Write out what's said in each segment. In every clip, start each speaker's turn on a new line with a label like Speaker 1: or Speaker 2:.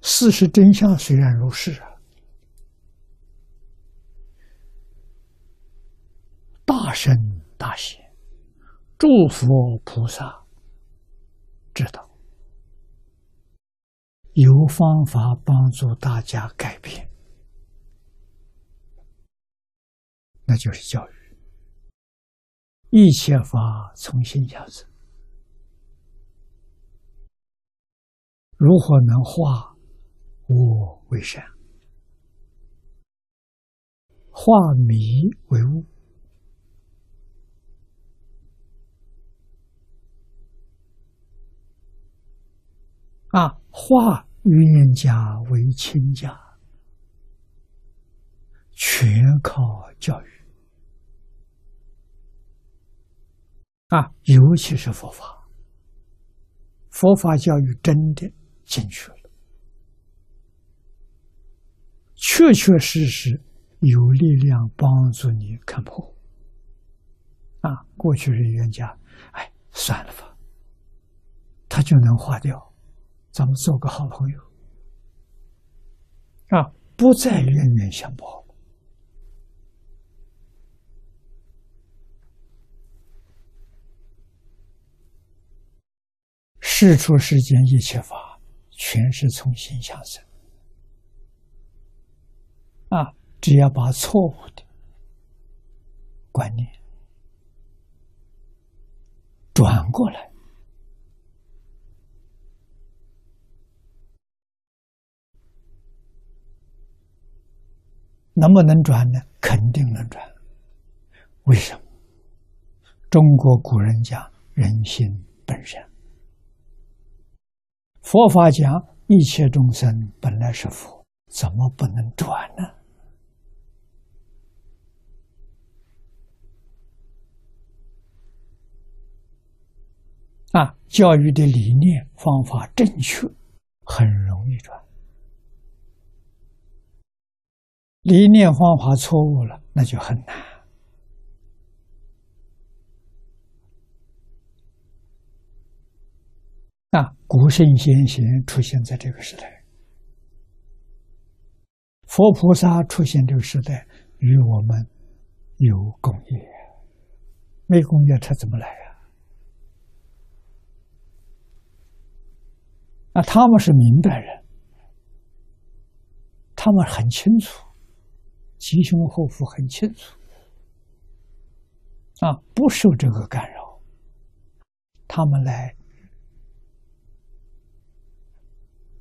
Speaker 1: 事实真相虽然如是啊，大圣大贤、诸佛菩萨知道，有方法帮助大家改变，那就是教育。一切法从心下生，如何能化我为善，化迷为悟？啊，化冤家为亲家，全靠教育。啊，尤其是佛法，佛法教育真的进去了，确确实实有力量帮助你看破。啊，过去人冤家，哎，算了吧，他就能化掉，咱们做个好朋友，啊，不再冤冤相报。事出世间一切法，全是从心想生。啊，只要把错误的观念转过来，能不能转呢？肯定能转。为什么？中国古人讲“人心本善”。佛法讲一切众生本来是佛，怎么不能转呢？啊，教育的理念方法正确，很容易转；理念方法错误了，那就很难。啊，古圣先贤出现在这个时代，佛菩萨出现这个时代，与我们有共业，没共业他怎么来呀？啊，他们是明白人，他们很清楚，吉凶祸福很清楚，啊，不受这个干扰，他们来。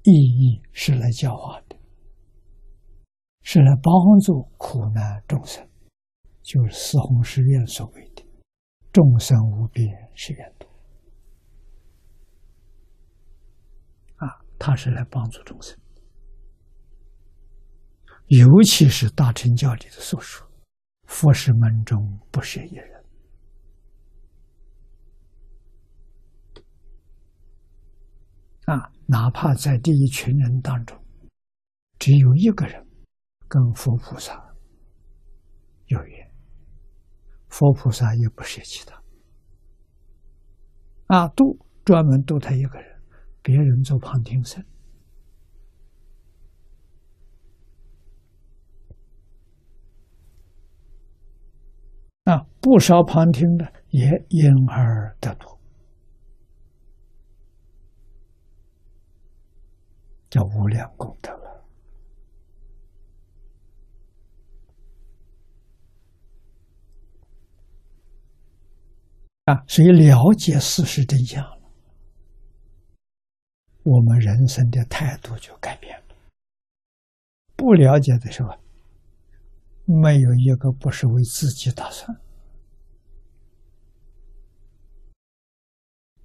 Speaker 1: 意义是来教化的，是来帮助苦难众生，就是四弘誓愿所谓的“众生无边誓愿度”。啊，他是来帮助众生，尤其是大乘教里的所说：“佛是门中不舍一人。”啊。哪怕在这一群人当中，只有一个人跟佛菩萨有缘，佛菩萨也不舍弃他。啊，度专门度他一个人，别人做旁听生。啊，不少旁听的也因而得度。叫无量功德了啊！所以了解事实真相，我们人生的态度就改变了。不了解的时候，没有一个不是为自己打算，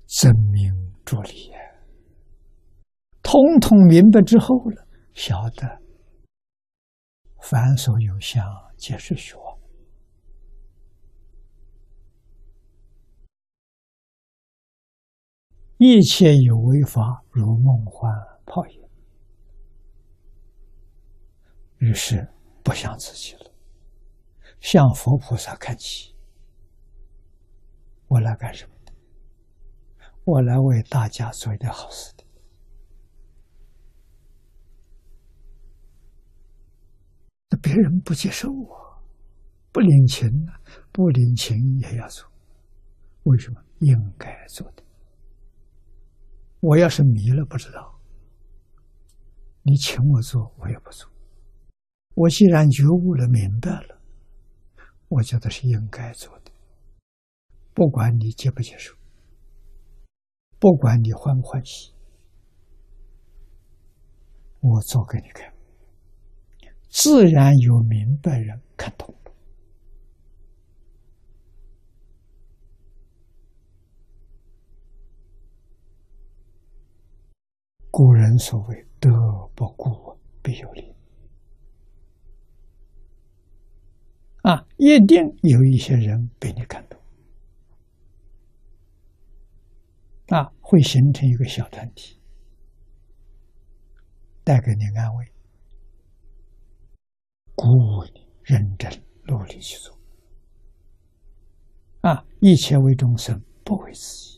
Speaker 1: 真名助理。通通明白之后了，晓得凡所有相，皆是虚妄；一切有为法，如梦幻泡影。于是不想自己了，向佛菩萨看齐。我来干什么的？我来为大家做一点好事的。别人不接受我，不领情啊，不领情也要做。为什么？应该做的。我要是迷了，不知道，你请我做，我也不做。我既然觉悟了，明白了，我觉得是应该做的。不管你接不接受，不管你欢不欢喜，我做给你看。自然有明白人看懂。古人所谓“德不孤，必有邻”，啊，一定有一些人被你看懂，啊，会形成一个小团体，带给你安慰。鼓舞你认真努力去做啊！一切为众生，不为自己，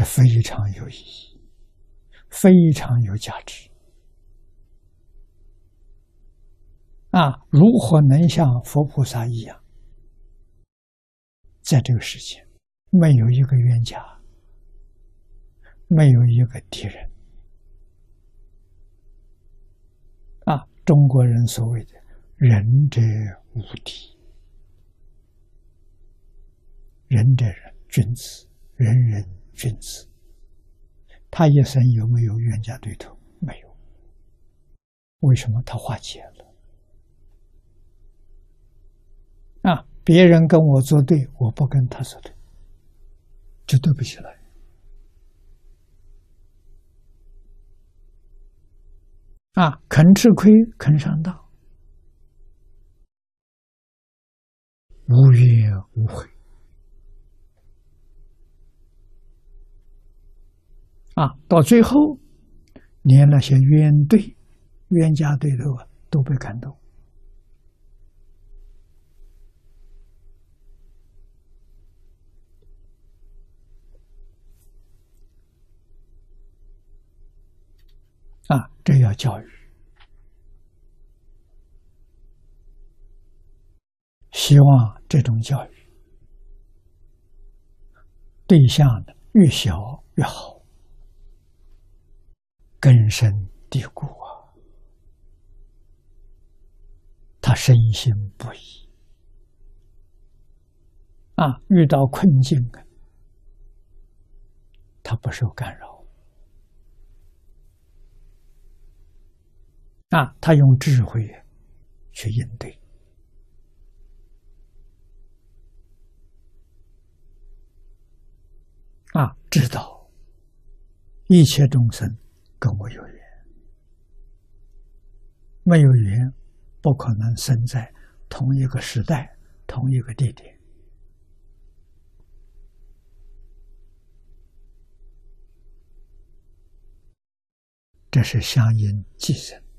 Speaker 1: 这非常有意义，非常有价值啊！如何能像佛菩萨一样，在这个世界没有一个冤家？没有一个敌人啊！中国人所谓的“仁者无敌”，仁者人，君子，人人君子。他一生有没有冤家对头？没有。为什么他化解了？啊！别人跟我作对，我不跟他作对，就对不起来。啊，肯吃亏，肯上当，无怨无悔。啊，到最后，连那些冤对、冤家对头啊，都被感动。啊，这要教育，希望这种教育对象的越小越好，根深蒂固啊，他深信不疑啊，遇到困境啊，他不受干扰。啊，他用智慧去应对，啊，知道一切众生跟我有缘，没有缘，不可能生在同一个时代、同一个地点，这是相应即生。